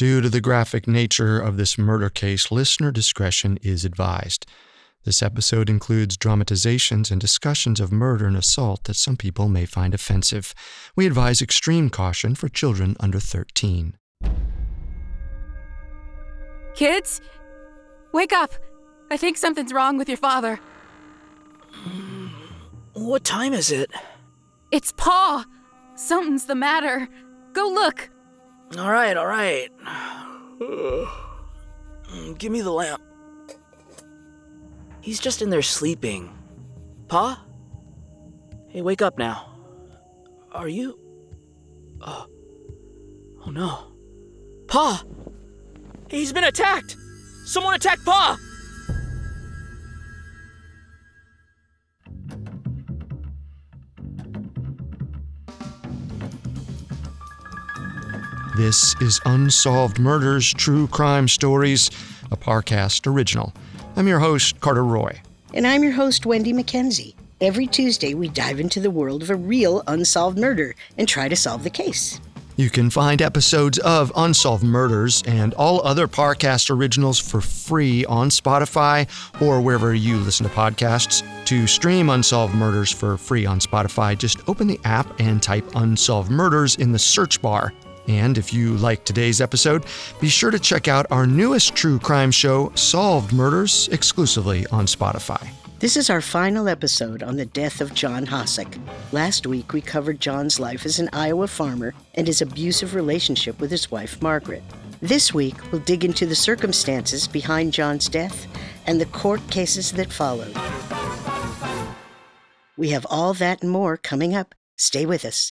Due to the graphic nature of this murder case, listener discretion is advised. This episode includes dramatizations and discussions of murder and assault that some people may find offensive. We advise extreme caution for children under 13. Kids, wake up! I think something's wrong with your father. What time is it? It's Pa! Something's the matter. Go look! All right, all right. Mm, give me the lamp. He's just in there sleeping. Pa? Hey, wake up now. Are you. Oh. Oh no. Pa! He's been attacked! Someone attacked Pa! This is Unsolved Murders True Crime Stories, a Parcast original. I'm your host, Carter Roy. And I'm your host, Wendy McKenzie. Every Tuesday, we dive into the world of a real unsolved murder and try to solve the case. You can find episodes of Unsolved Murders and all other Parcast originals for free on Spotify or wherever you listen to podcasts. To stream Unsolved Murders for free on Spotify, just open the app and type Unsolved Murders in the search bar. And if you like today's episode, be sure to check out our newest true crime show, Solved Murders, exclusively on Spotify. This is our final episode on the death of John Hossack. Last week, we covered John's life as an Iowa farmer and his abusive relationship with his wife, Margaret. This week, we'll dig into the circumstances behind John's death and the court cases that followed. We have all that and more coming up. Stay with us.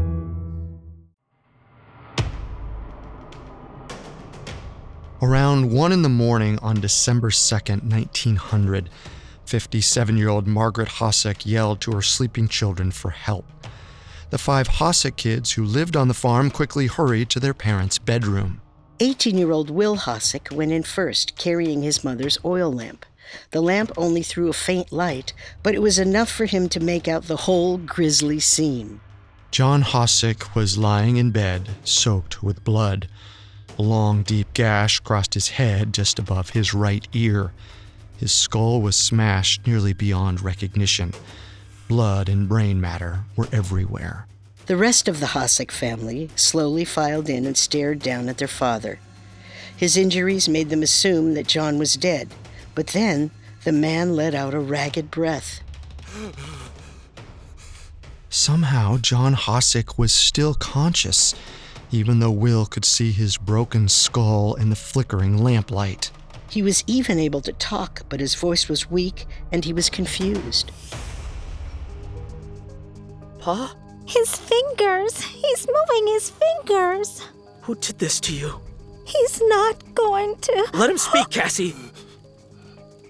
Around 1 in the morning on December 2nd, 1900, 57 year old Margaret Hossack yelled to her sleeping children for help. The five Hossack kids who lived on the farm quickly hurried to their parents' bedroom. 18 year old Will Hossack went in first, carrying his mother's oil lamp. The lamp only threw a faint light, but it was enough for him to make out the whole grisly scene. John Hossack was lying in bed, soaked with blood. A long, deep gash crossed his head just above his right ear. His skull was smashed nearly beyond recognition. Blood and brain matter were everywhere. The rest of the Hossack family slowly filed in and stared down at their father. His injuries made them assume that John was dead, but then the man let out a ragged breath. Somehow, John Hossack was still conscious, even though Will could see his broken skull in the flickering lamplight. He was even able to talk, but his voice was weak and he was confused. Pa? His fingers. He's moving his fingers. Who did this to you? He's not going to. Let him speak, Cassie.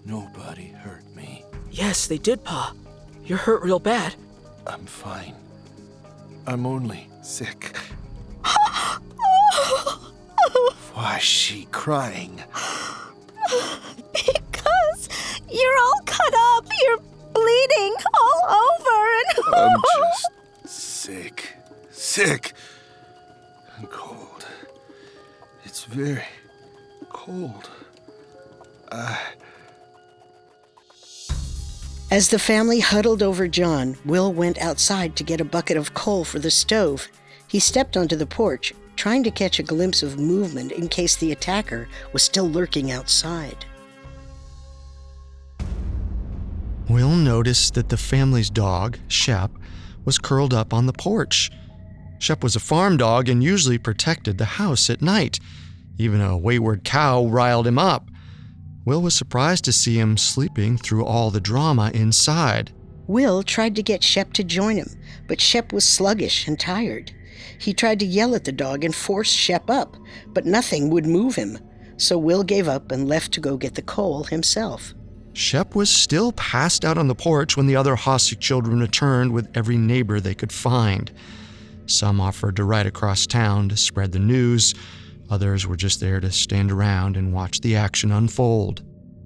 Nobody hurt me. Yes, they did, Pa. You're hurt real bad. I'm fine. I'm only sick. Why is she crying? because you're all cut up. You're bleeding all over and I'm just sick. Sick. And cold. It's very cold. Uh... As the family huddled over John, Will went outside to get a bucket of coal for the stove. He stepped onto the porch trying to catch a glimpse of movement in case the attacker was still lurking outside. Will noticed that the family's dog, Shep, was curled up on the porch. Shep was a farm dog and usually protected the house at night. Even a wayward cow riled him up. Will was surprised to see him sleeping through all the drama inside. Will tried to get Shep to join him, but Shep was sluggish and tired. He tried to yell at the dog and force Shep up, but nothing would move him. So Will gave up and left to go get the coal himself. Shep was still passed out on the porch when the other Hossack children returned with every neighbor they could find. Some offered to ride across town to spread the news. Others were just there to stand around and watch the action unfold.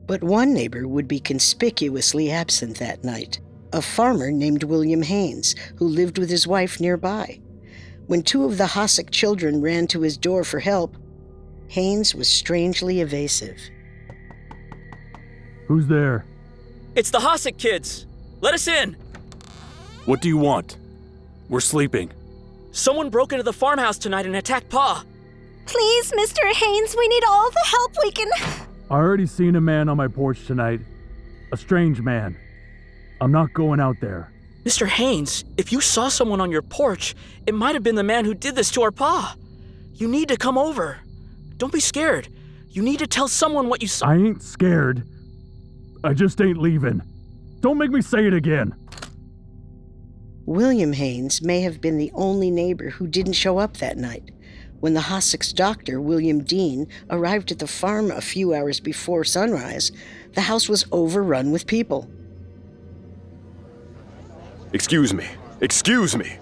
But one neighbor would be conspicuously absent that night a farmer named William Haynes, who lived with his wife nearby. When two of the Hossack children ran to his door for help, Haynes was strangely evasive. Who's there? It's the Hossack kids. Let us in. What do you want? We're sleeping. Someone broke into the farmhouse tonight and attacked Pa. Please, Mr. Haynes, we need all the help we can. I already seen a man on my porch tonight. A strange man. I'm not going out there. Mr. Haynes, if you saw someone on your porch, it might have been the man who did this to our Pa. You need to come over. Don't be scared. You need to tell someone what you saw. I ain't scared. I just ain't leaving. Don't make me say it again. William Haynes may have been the only neighbor who didn't show up that night. When the Hossack's doctor, William Dean, arrived at the farm a few hours before sunrise, the house was overrun with people. Excuse me. Excuse me.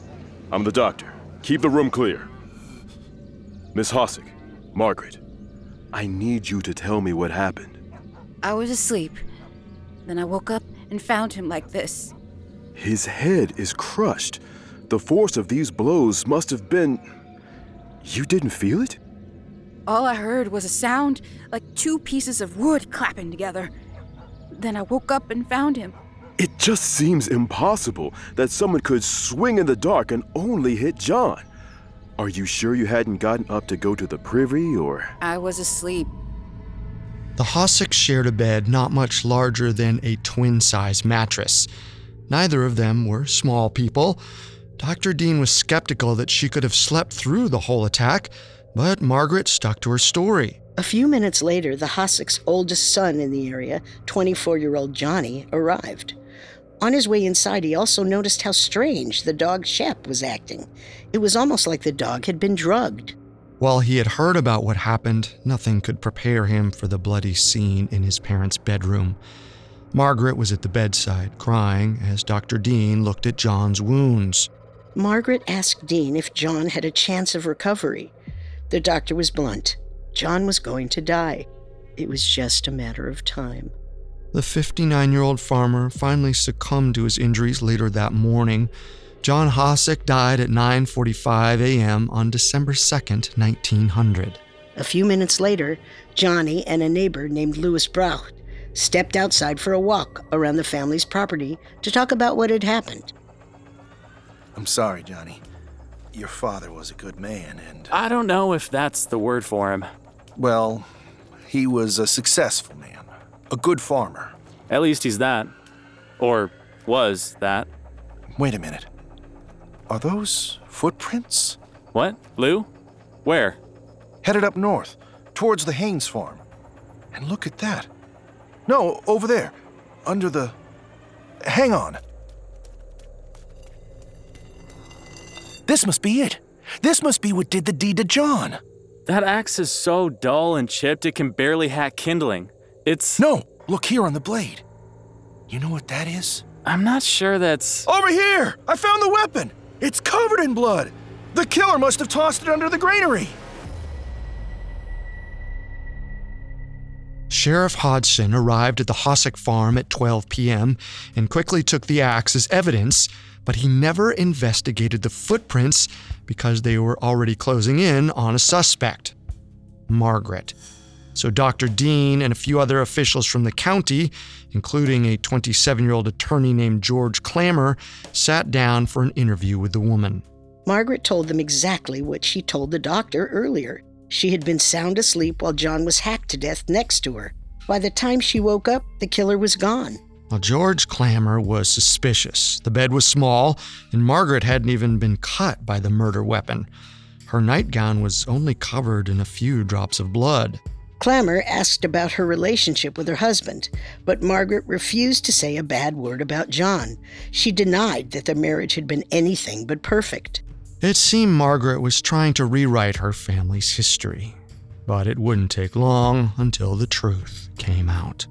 I'm the doctor. Keep the room clear. Miss Hossack, Margaret, I need you to tell me what happened. I was asleep. Then I woke up and found him like this. His head is crushed. The force of these blows must have been. You didn't feel it? All I heard was a sound like two pieces of wood clapping together. Then I woke up and found him. It just seems impossible that someone could swing in the dark and only hit John. Are you sure you hadn't gotten up to go to the privy or? I was asleep. The Hossacks shared a bed not much larger than a twin size mattress. Neither of them were small people. Dr. Dean was skeptical that she could have slept through the whole attack, but Margaret stuck to her story. A few minutes later, the Hossack's oldest son in the area, 24 year old Johnny, arrived. On his way inside, he also noticed how strange the dog Shep was acting. It was almost like the dog had been drugged. While he had heard about what happened, nothing could prepare him for the bloody scene in his parents' bedroom. Margaret was at the bedside, crying as Dr. Dean looked at John's wounds. Margaret asked Dean if John had a chance of recovery. The doctor was blunt. John was going to die. It was just a matter of time. The 59 year old farmer finally succumbed to his injuries later that morning. John Hossack died at 9:45 a.m. on December 2nd, 1900. A few minutes later, Johnny and a neighbor named Louis Brauch stepped outside for a walk around the family's property to talk about what had happened. I'm sorry, Johnny. Your father was a good man, and. I don't know if that's the word for him. Well, he was a successful man, a good farmer. At least he's that. Or was that. Wait a minute. Are those footprints? What? Lou? Where? Headed up north, towards the Haynes farm. And look at that. No, over there, under the. Hang on. This must be it. This must be what did the deed to John. That axe is so dull and chipped it can barely hack kindling. It's. No! Look here on the blade. You know what that is? I'm not sure that's. Over here! I found the weapon! It's covered in blood! The killer must have tossed it under the granary! Sheriff Hodgson arrived at the Hossack farm at 12 p.m. and quickly took the axe as evidence, but he never investigated the footprints because they were already closing in on a suspect Margaret. So Dr. Dean and a few other officials from the county, including a 27 year old attorney named George Clammer, sat down for an interview with the woman. Margaret told them exactly what she told the doctor earlier. She had been sound asleep while John was hacked to death next to her. By the time she woke up, the killer was gone. Well, George Clammer was suspicious. The bed was small, and Margaret hadn't even been cut by the murder weapon. Her nightgown was only covered in a few drops of blood. Clammer asked about her relationship with her husband, but Margaret refused to say a bad word about John. She denied that their marriage had been anything but perfect. It seemed Margaret was trying to rewrite her family's history, but it wouldn't take long until the truth came out.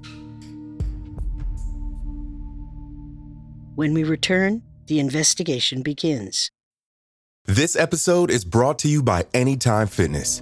When we return, the investigation begins. This episode is brought to you by Anytime Fitness.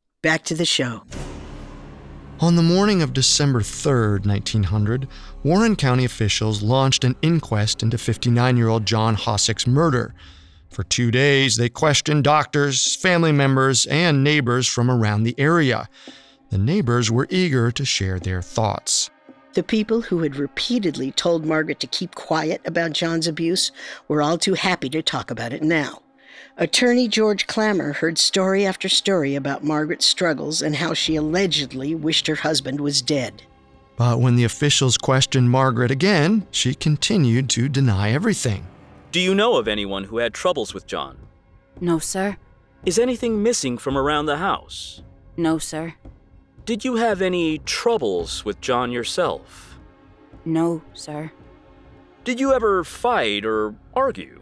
back to the show. On the morning of December 3rd, 1900, Warren County officials launched an inquest into 59 year old John Hossack's murder. For two days, they questioned doctors, family members, and neighbors from around the area. The neighbors were eager to share their thoughts. The people who had repeatedly told Margaret to keep quiet about John's abuse were all too happy to talk about it now. Attorney George Clammer heard story after story about Margaret's struggles and how she allegedly wished her husband was dead. But when the officials questioned Margaret again, she continued to deny everything. Do you know of anyone who had troubles with John? No, sir. Is anything missing from around the house? No, sir. Did you have any troubles with John yourself? No, sir. Did you ever fight or argue?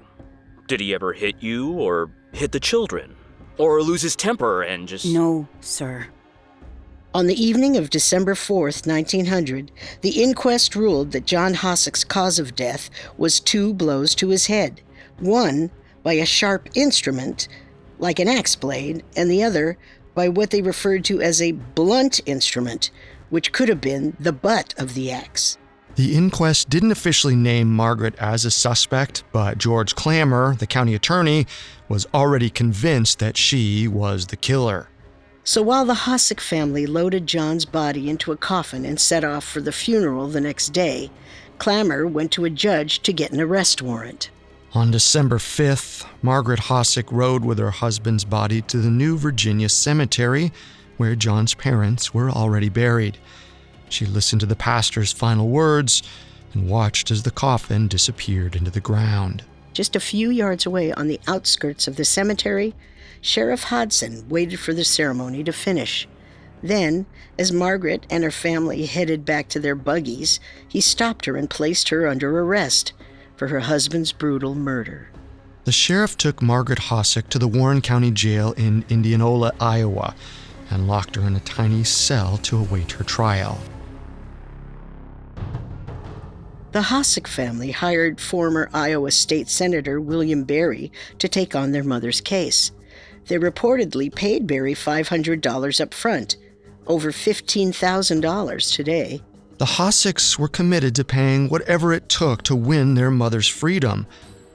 Did he ever hit you or hit the children? Or lose his temper and just. No, sir. On the evening of December 4th, 1900, the inquest ruled that John Hossack's cause of death was two blows to his head one by a sharp instrument, like an axe blade, and the other by what they referred to as a blunt instrument, which could have been the butt of the axe. The inquest didn't officially name Margaret as a suspect, but George Clammer, the county attorney, was already convinced that she was the killer. So while the Hossack family loaded John's body into a coffin and set off for the funeral the next day, Clammer went to a judge to get an arrest warrant. On December 5th, Margaret Hossack rode with her husband's body to the New Virginia Cemetery, where John's parents were already buried. She listened to the pastor's final words and watched as the coffin disappeared into the ground. Just a few yards away on the outskirts of the cemetery, Sheriff Hodson waited for the ceremony to finish. Then, as Margaret and her family headed back to their buggies, he stopped her and placed her under arrest for her husband's brutal murder. The sheriff took Margaret Hossack to the Warren County Jail in Indianola, Iowa, and locked her in a tiny cell to await her trial. The Hossack family hired former Iowa State Senator William Berry to take on their mother's case. They reportedly paid Berry $500 up front, over $15,000 today. The Hossacks were committed to paying whatever it took to win their mother's freedom,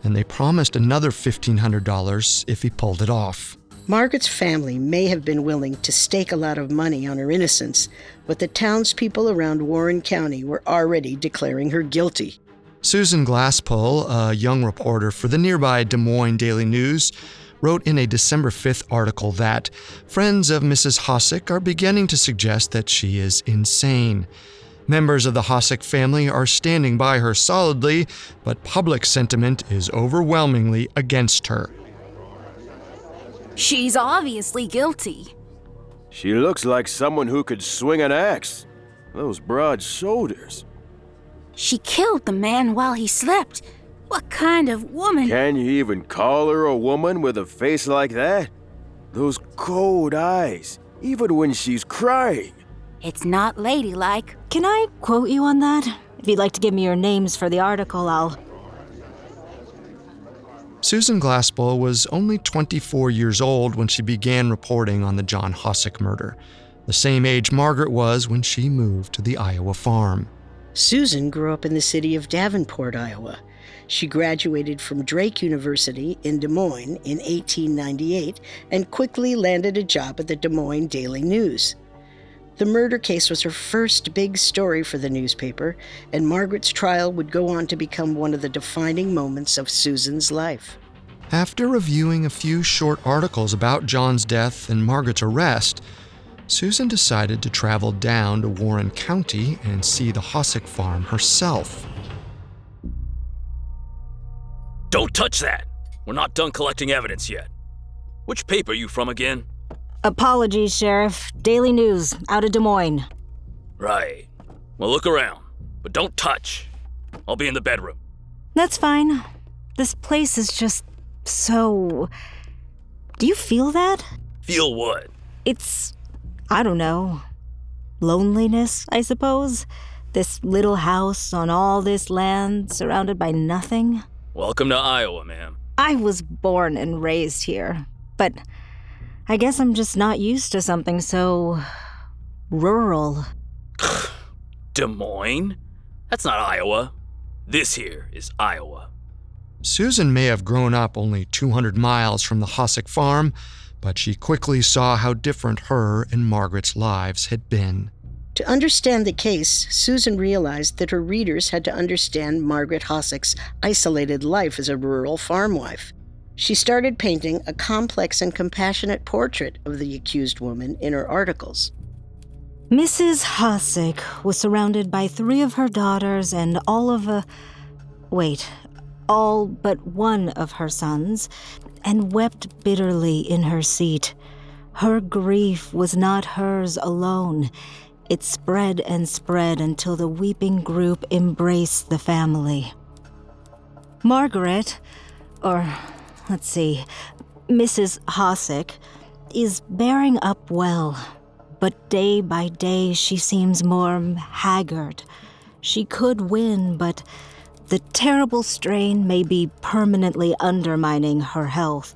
and they promised another $1,500 if he pulled it off. Margaret's family may have been willing to stake a lot of money on her innocence, but the townspeople around Warren County were already declaring her guilty. Susan Glaspell, a young reporter for the nearby Des Moines Daily News, wrote in a December 5th article that friends of Mrs. Hossack are beginning to suggest that she is insane. Members of the Hossack family are standing by her solidly, but public sentiment is overwhelmingly against her. She's obviously guilty. She looks like someone who could swing an axe. Those broad shoulders. She killed the man while he slept. What kind of woman? Can you even call her a woman with a face like that? Those cold eyes, even when she's crying. It's not ladylike. Can I quote you on that? If you'd like to give me your names for the article, I'll. Susan Glaspell was only 24 years old when she began reporting on the John Hossack murder, the same age Margaret was when she moved to the Iowa farm. Susan grew up in the city of Davenport, Iowa. She graduated from Drake University in Des Moines in 1898 and quickly landed a job at the Des Moines Daily News. The murder case was her first big story for the newspaper, and Margaret's trial would go on to become one of the defining moments of Susan's life. After reviewing a few short articles about John's death and Margaret's arrest, Susan decided to travel down to Warren County and see the Hossack farm herself. Don't touch that! We're not done collecting evidence yet. Which paper are you from again? Apologies, Sheriff. Daily News, out of Des Moines. Right. Well, look around, but don't touch. I'll be in the bedroom. That's fine. This place is just so. Do you feel that? Feel what? It's. I don't know. Loneliness, I suppose? This little house on all this land, surrounded by nothing? Welcome to Iowa, ma'am. I was born and raised here, but I guess I'm just not used to something so. rural. Des Moines? That's not Iowa. This here is Iowa. Susan may have grown up only 200 miles from the Hossack farm, but she quickly saw how different her and Margaret's lives had been. To understand the case, Susan realized that her readers had to understand Margaret Hossack's isolated life as a rural farm wife. She started painting a complex and compassionate portrait of the accused woman in her articles. Mrs. Hossack was surrounded by three of her daughters and all of a. Wait, all but one of her sons, and wept bitterly in her seat. Her grief was not hers alone. It spread and spread until the weeping group embraced the family. Margaret, or let's see, Mrs. Hossack, is bearing up well, but day by day she seems more haggard. She could win, but the terrible strain may be permanently undermining her health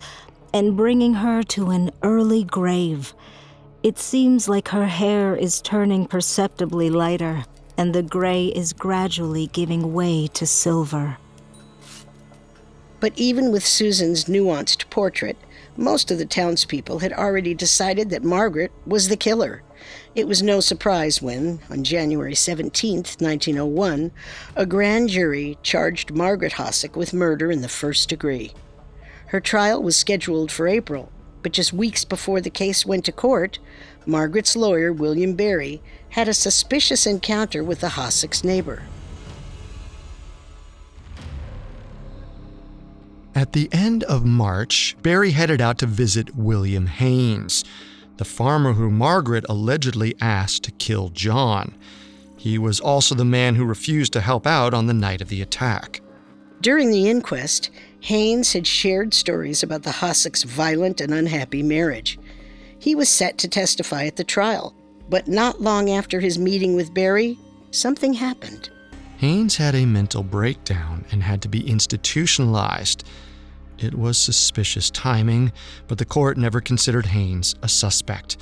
and bringing her to an early grave. It seems like her hair is turning perceptibly lighter, and the gray is gradually giving way to silver. But even with Susan's nuanced portrait, most of the townspeople had already decided that Margaret was the killer. It was no surprise when, on January 17, 1901, a grand jury charged Margaret Hossack with murder in the first degree. Her trial was scheduled for April, but just weeks before the case went to court, Margaret's lawyer, William Berry, had a suspicious encounter with the Hossack's neighbor. At the end of March, Barry headed out to visit William Haynes, the farmer who Margaret allegedly asked to kill John. He was also the man who refused to help out on the night of the attack. During the inquest, Haynes had shared stories about the Hossack's violent and unhappy marriage. He was set to testify at the trial, but not long after his meeting with Barry, something happened. Haynes had a mental breakdown and had to be institutionalized. It was suspicious timing, but the court never considered Haynes a suspect.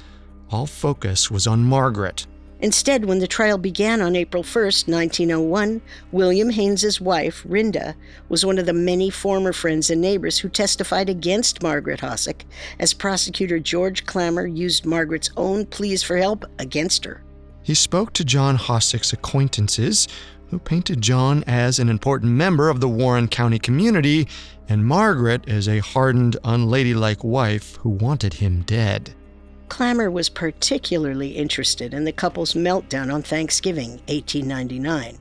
All focus was on Margaret. Instead, when the trial began on April 1, 1901, William Haynes's wife, Rinda, was one of the many former friends and neighbors who testified against Margaret Hossack as prosecutor George Clammer used Margaret's own pleas for help against her. He spoke to John Hossack's acquaintances, who painted John as an important member of the Warren County community and Margaret is a hardened, unladylike wife who wanted him dead. Clammer was particularly interested in the couple's meltdown on Thanksgiving, 1899.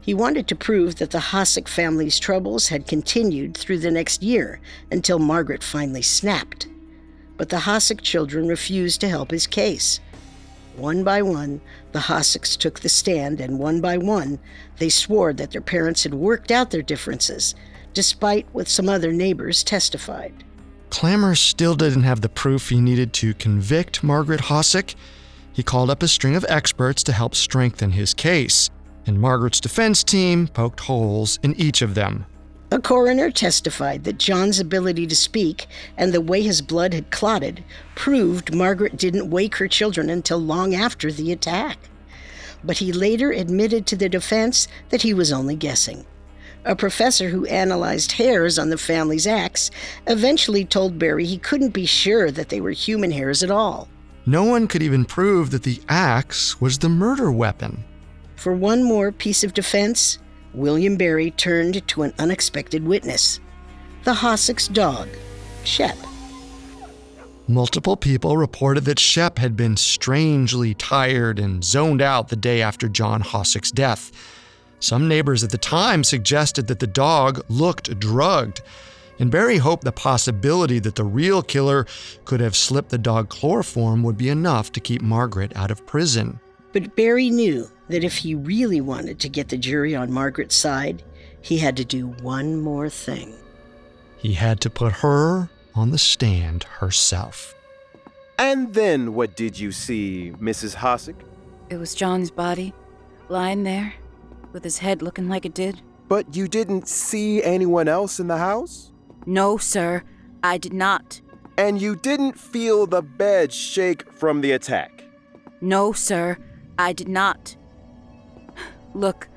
He wanted to prove that the Hossack family's troubles had continued through the next year until Margaret finally snapped. But the Hossack children refused to help his case. One by one, the Hossacks took the stand, and one by one, they swore that their parents had worked out their differences, despite what some other neighbors testified. Clammer still didn't have the proof he needed to convict Margaret Hossack. He called up a string of experts to help strengthen his case, and Margaret's defense team poked holes in each of them. A coroner testified that John's ability to speak and the way his blood had clotted proved Margaret didn't wake her children until long after the attack. But he later admitted to the defense that he was only guessing. A professor who analyzed hairs on the family's axe eventually told Barry he couldn't be sure that they were human hairs at all. No one could even prove that the axe was the murder weapon. For one more piece of defense, William Barry turned to an unexpected witness the Hossack's dog, Shep. Multiple people reported that Shep had been strangely tired and zoned out the day after John Hossack's death. Some neighbors at the time suggested that the dog looked drugged, and Barry hoped the possibility that the real killer could have slipped the dog chloroform would be enough to keep Margaret out of prison. But Barry knew that if he really wanted to get the jury on Margaret's side, he had to do one more thing. He had to put her on the stand herself. And then what did you see, Mrs. Hossack? It was John's body, lying there, with his head looking like it did. But you didn't see anyone else in the house? No, sir, I did not. And you didn't feel the bed shake from the attack? No, sir, I did not. Look,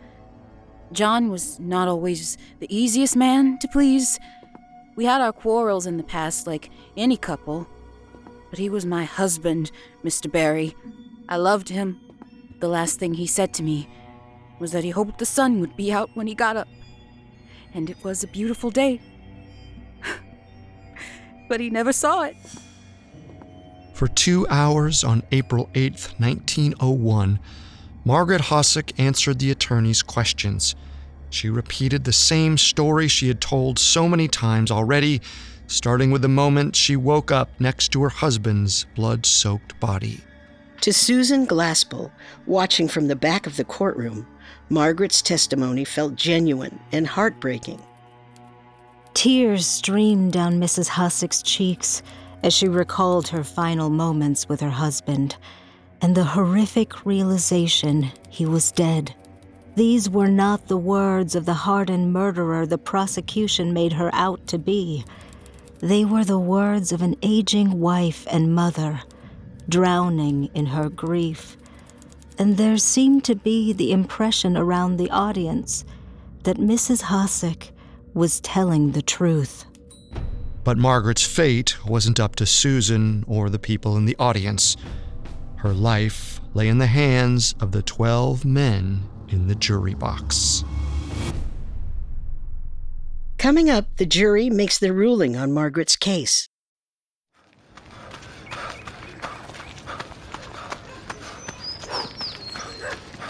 John was not always the easiest man to please. We had our quarrels in the past, like any couple. But he was my husband, Mr. Barry. I loved him. The last thing he said to me was that he hoped the sun would be out when he got up. And it was a beautiful day. but he never saw it. For two hours on April 8, 1901, Margaret Hossack answered the attorney's questions. She repeated the same story she had told so many times already, starting with the moment she woke up next to her husband's blood soaked body. To Susan Glaspell, watching from the back of the courtroom, Margaret's testimony felt genuine and heartbreaking. Tears streamed down Mrs. Hossack's cheeks as she recalled her final moments with her husband and the horrific realization he was dead. These were not the words of the hardened murderer the prosecution made her out to be. They were the words of an aging wife and mother, drowning in her grief. And there seemed to be the impression around the audience that Mrs. Hossack was telling the truth. But Margaret's fate wasn't up to Susan or the people in the audience. Her life lay in the hands of the 12 men in the jury box. Coming up, the jury makes their ruling on Margaret's case.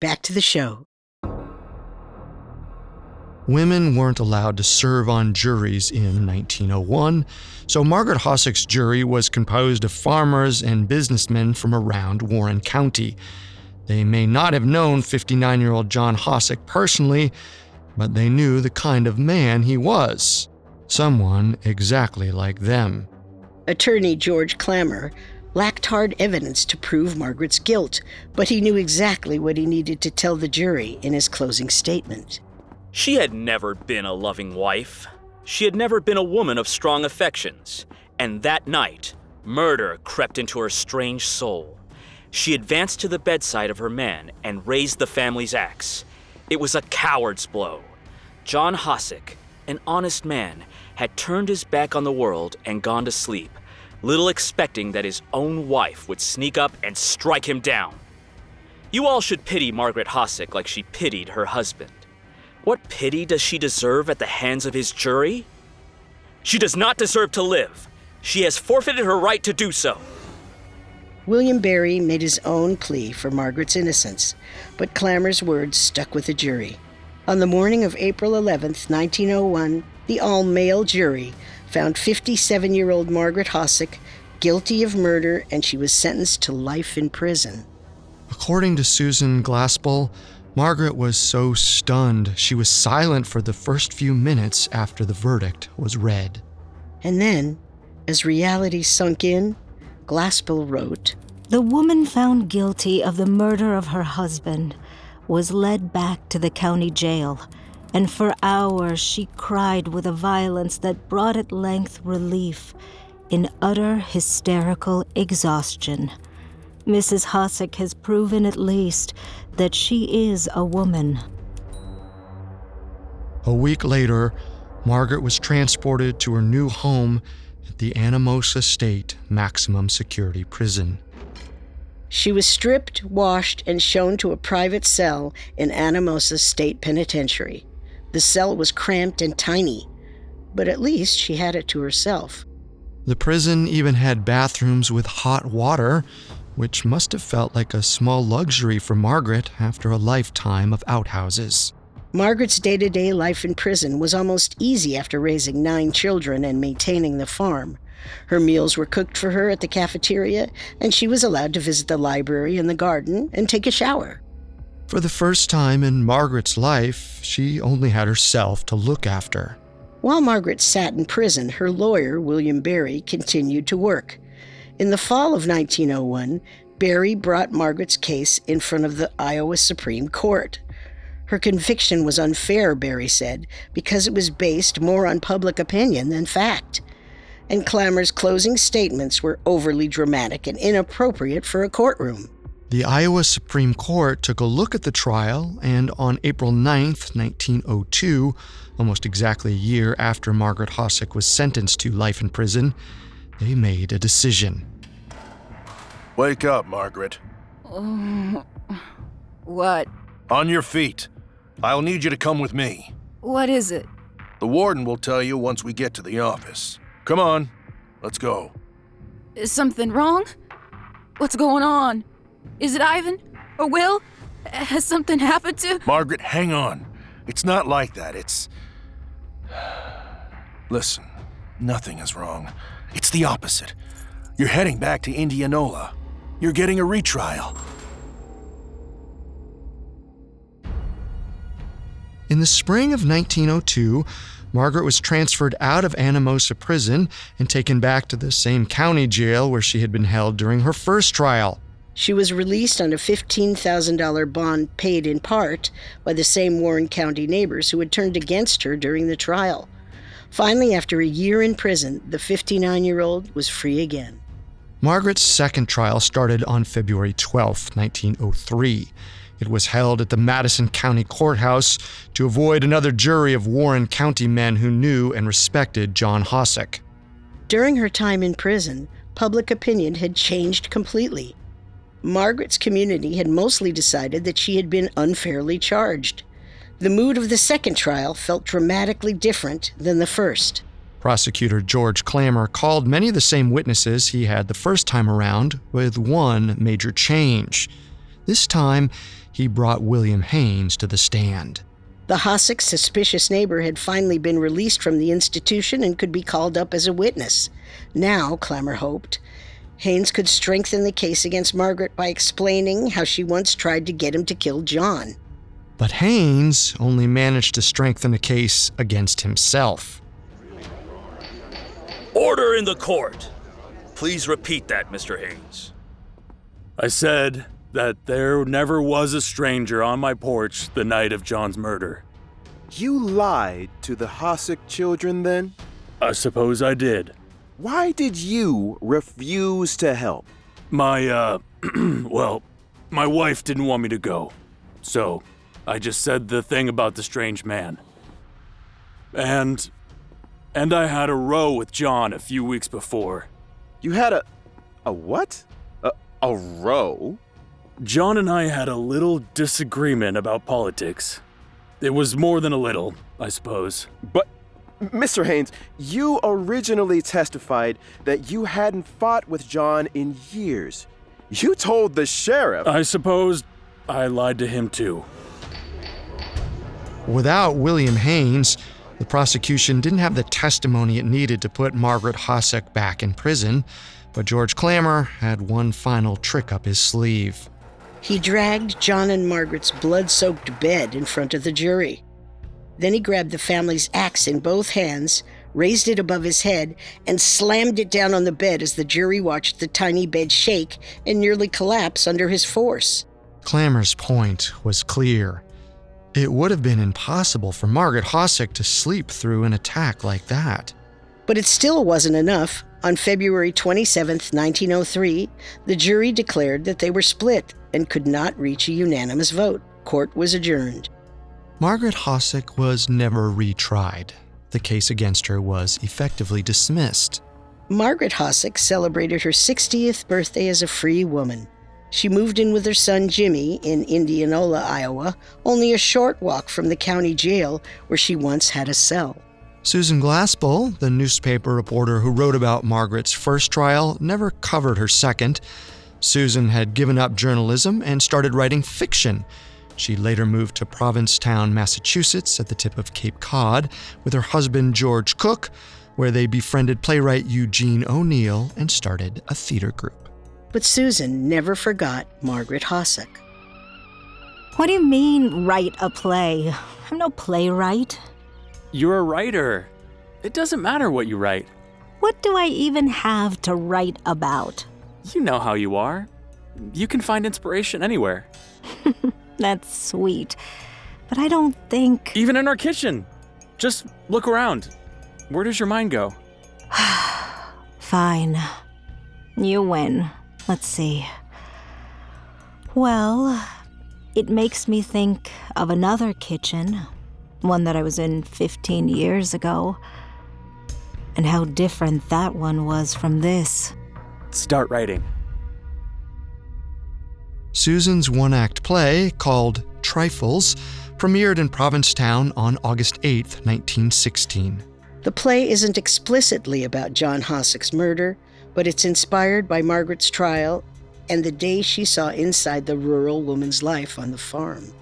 back to the show. women weren't allowed to serve on juries in 1901, so Margaret Hossack's jury was composed of farmers and businessmen from around Warren County. They may not have known 59 year old John Hossack personally, but they knew the kind of man he was someone exactly like them. Attorney George Clammer lacked hard evidence to prove Margaret's guilt, but he knew exactly what he needed to tell the jury in his closing statement. She had never been a loving wife. She had never been a woman of strong affections. And that night, murder crept into her strange soul. She advanced to the bedside of her man and raised the family's axe. It was a coward's blow. John Hossack, an honest man, had turned his back on the world and gone to sleep, little expecting that his own wife would sneak up and strike him down. You all should pity Margaret Hossack like she pitied her husband. What pity does she deserve at the hands of his jury? She does not deserve to live. She has forfeited her right to do so. William Barry made his own plea for Margaret's innocence, but Clammer's words stuck with the jury. On the morning of April 11, 1901, the all male jury found 57 year old Margaret Hossack guilty of murder and she was sentenced to life in prison. According to Susan Glaspell, Margaret was so stunned she was silent for the first few minutes after the verdict was read. And then, as reality sunk in, Glaspell wrote The woman found guilty of the murder of her husband was led back to the county jail, and for hours she cried with a violence that brought at length relief in utter hysterical exhaustion. Mrs. Hossack has proven at least that she is a woman. A week later, Margaret was transported to her new home at the Anamosa State Maximum Security Prison. She was stripped, washed, and shown to a private cell in Anamosa State Penitentiary. The cell was cramped and tiny, but at least she had it to herself. The prison even had bathrooms with hot water, which must have felt like a small luxury for Margaret after a lifetime of outhouses. Margaret's day to day life in prison was almost easy after raising nine children and maintaining the farm. Her meals were cooked for her at the cafeteria, and she was allowed to visit the library and the garden and take a shower. For the first time in Margaret's life, she only had herself to look after. While Margaret sat in prison, her lawyer, William Barry, continued to work. In the fall of 1901, Barry brought Margaret's case in front of the Iowa Supreme Court. Her conviction was unfair, Barry said, because it was based more on public opinion than fact and Clammer's closing statements were overly dramatic and inappropriate for a courtroom. The Iowa Supreme Court took a look at the trial, and on April 9, 1902, almost exactly a year after Margaret Hossack was sentenced to life in prison, they made a decision. Wake up, Margaret. Um, what? On your feet. I'll need you to come with me. What is it? The warden will tell you once we get to the office. Come on, let's go. Is something wrong? What's going on? Is it Ivan? Or Will? Has something happened to. Margaret, hang on. It's not like that. It's. Listen, nothing is wrong. It's the opposite. You're heading back to Indianola. You're getting a retrial. In the spring of 1902, Margaret was transferred out of Anamosa prison and taken back to the same county jail where she had been held during her first trial. She was released on a $15,000 bond paid in part by the same Warren County neighbors who had turned against her during the trial. Finally, after a year in prison, the 59 year old was free again. Margaret's second trial started on February 12, 1903. It was held at the Madison County Courthouse to avoid another jury of Warren County men who knew and respected John Hossack. During her time in prison, public opinion had changed completely. Margaret's community had mostly decided that she had been unfairly charged. The mood of the second trial felt dramatically different than the first. Prosecutor George Clammer called many of the same witnesses he had the first time around, with one major change. This time, he brought William Haynes to the stand. The Hossack suspicious neighbor had finally been released from the institution and could be called up as a witness. Now, Clammer hoped, Haynes could strengthen the case against Margaret by explaining how she once tried to get him to kill John. But Haynes only managed to strengthen the case against himself. Order in the court. Please repeat that, Mr. Haynes. I said that there never was a stranger on my porch the night of John's murder. You lied to the Hossack children then? I suppose I did. Why did you refuse to help? My, uh, well, my wife didn't want me to go. So, I just said the thing about the strange man. And. And I had a row with John a few weeks before. You had a. a what? A, a row? John and I had a little disagreement about politics. It was more than a little, I suppose. But, Mr. Haynes, you originally testified that you hadn't fought with John in years. You told the sheriff. I suppose I lied to him too. Without William Haynes, the prosecution didn't have the testimony it needed to put Margaret Hossack back in prison, but George Clammer had one final trick up his sleeve. He dragged John and Margaret's blood soaked bed in front of the jury. Then he grabbed the family's axe in both hands, raised it above his head, and slammed it down on the bed as the jury watched the tiny bed shake and nearly collapse under his force. Clammer's point was clear. It would have been impossible for Margaret Hossack to sleep through an attack like that. But it still wasn't enough. On February 27, 1903, the jury declared that they were split and could not reach a unanimous vote. Court was adjourned. Margaret Hossack was never retried. The case against her was effectively dismissed. Margaret Hossack celebrated her 60th birthday as a free woman. She moved in with her son Jimmy in Indianola, Iowa, only a short walk from the county jail where she once had a cell. Susan Glaspell, the newspaper reporter who wrote about Margaret's first trial, never covered her second. Susan had given up journalism and started writing fiction. She later moved to Provincetown, Massachusetts, at the tip of Cape Cod, with her husband George Cook, where they befriended playwright Eugene O'Neill and started a theater group. But Susan never forgot Margaret Hossack. What do you mean, write a play? I'm no playwright. You're a writer. It doesn't matter what you write. What do I even have to write about? You know how you are. You can find inspiration anywhere. That's sweet. But I don't think. Even in our kitchen. Just look around. Where does your mind go? Fine. You win. Let's see. Well, it makes me think of another kitchen, one that I was in 15 years ago, and how different that one was from this. Start writing. Susan's one act play, called Trifles, premiered in Provincetown on August 8, 1916. The play isn't explicitly about John Hossack's murder, but it's inspired by Margaret's trial and the day she saw inside the rural woman's life on the farm.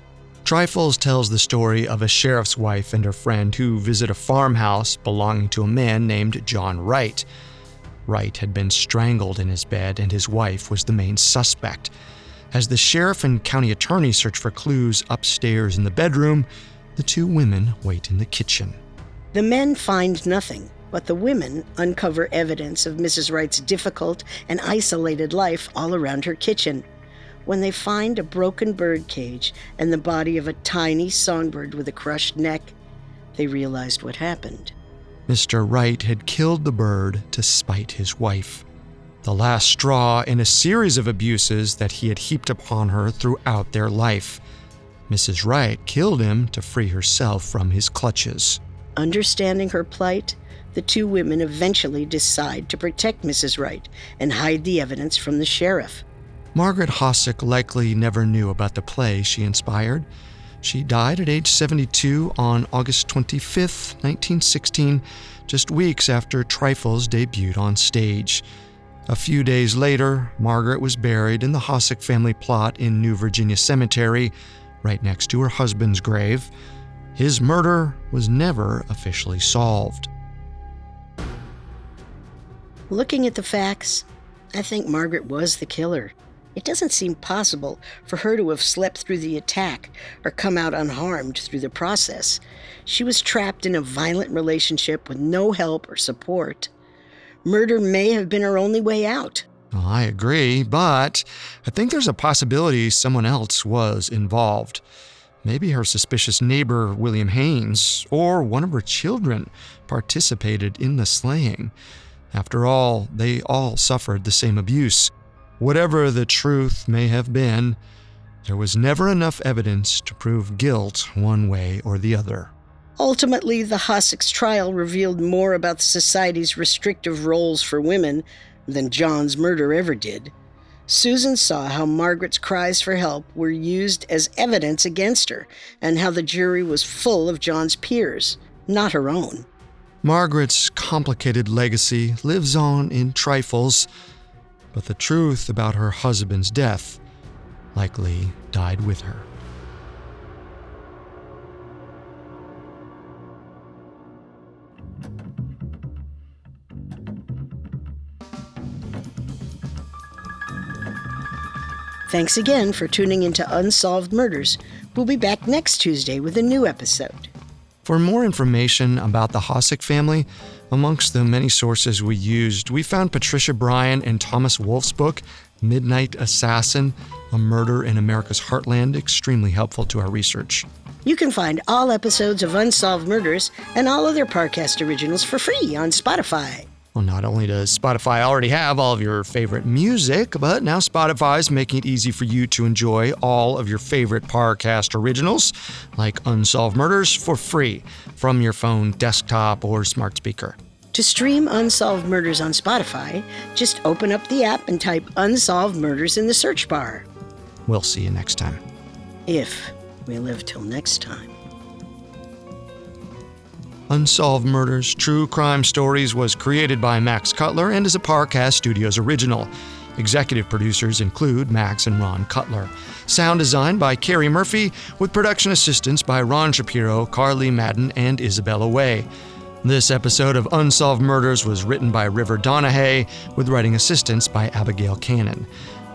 Trifles tells the story of a sheriff's wife and her friend who visit a farmhouse belonging to a man named John Wright. Wright had been strangled in his bed, and his wife was the main suspect. As the sheriff and county attorney search for clues upstairs in the bedroom, the two women wait in the kitchen. The men find nothing, but the women uncover evidence of Mrs. Wright's difficult and isolated life all around her kitchen. When they find a broken bird cage and the body of a tiny songbird with a crushed neck, they realized what happened. Mr. Wright had killed the bird to spite his wife, the last straw in a series of abuses that he had heaped upon her throughout their life. Mrs. Wright killed him to free herself from his clutches. Understanding her plight, the two women eventually decide to protect Mrs. Wright and hide the evidence from the sheriff. Margaret Hossack likely never knew about the play she inspired. She died at age 72 on August 25, 1916, just weeks after Trifles debuted on stage. A few days later, Margaret was buried in the Hossack family plot in New Virginia Cemetery, right next to her husband's grave. his murder was never officially solved. Looking at the facts, I think Margaret was the killer. It doesn't seem possible for her to have slept through the attack or come out unharmed through the process. She was trapped in a violent relationship with no help or support. Murder may have been her only way out. Well, I agree, but I think there's a possibility someone else was involved. Maybe her suspicious neighbor, William Haynes, or one of her children participated in the slaying. After all, they all suffered the same abuse. Whatever the truth may have been, there was never enough evidence to prove guilt one way or the other. Ultimately, the Hossacks trial revealed more about the society's restrictive roles for women than John's murder ever did. Susan saw how Margaret's cries for help were used as evidence against her, and how the jury was full of John's peers, not her own. Margaret's complicated legacy lives on in trifles, but the truth about her husband's death likely died with her. Thanks again for tuning into Unsolved Murders. We'll be back next Tuesday with a new episode. For more information about the Hossack family, amongst the many sources we used, we found Patricia Bryan and Thomas Wolf's book, Midnight Assassin A Murder in America's Heartland, extremely helpful to our research. You can find all episodes of Unsolved Murders and all other Parcast originals for free on Spotify. Well, not only does Spotify already have all of your favorite music, but now Spotify is making it easy for you to enjoy all of your favorite Parcast originals, like Unsolved Murders, for free from your phone, desktop, or smart speaker. To stream Unsolved Murders on Spotify, just open up the app and type Unsolved Murders in the search bar. We'll see you next time. If we live till next time. Unsolved Murders True Crime Stories was created by Max Cutler and is a Parcast Studios original. Executive producers include Max and Ron Cutler. Sound design by Carrie Murphy, with production assistance by Ron Shapiro, Carly Madden, and Isabella Way. This episode of Unsolved Murders was written by River Donahue, with writing assistance by Abigail Cannon.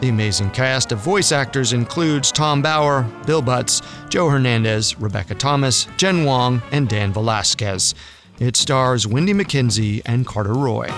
The amazing cast of voice actors includes Tom Bauer, Bill Butts, Joe Hernandez, Rebecca Thomas, Jen Wong, and Dan Velasquez. It stars Wendy McKenzie and Carter Roy.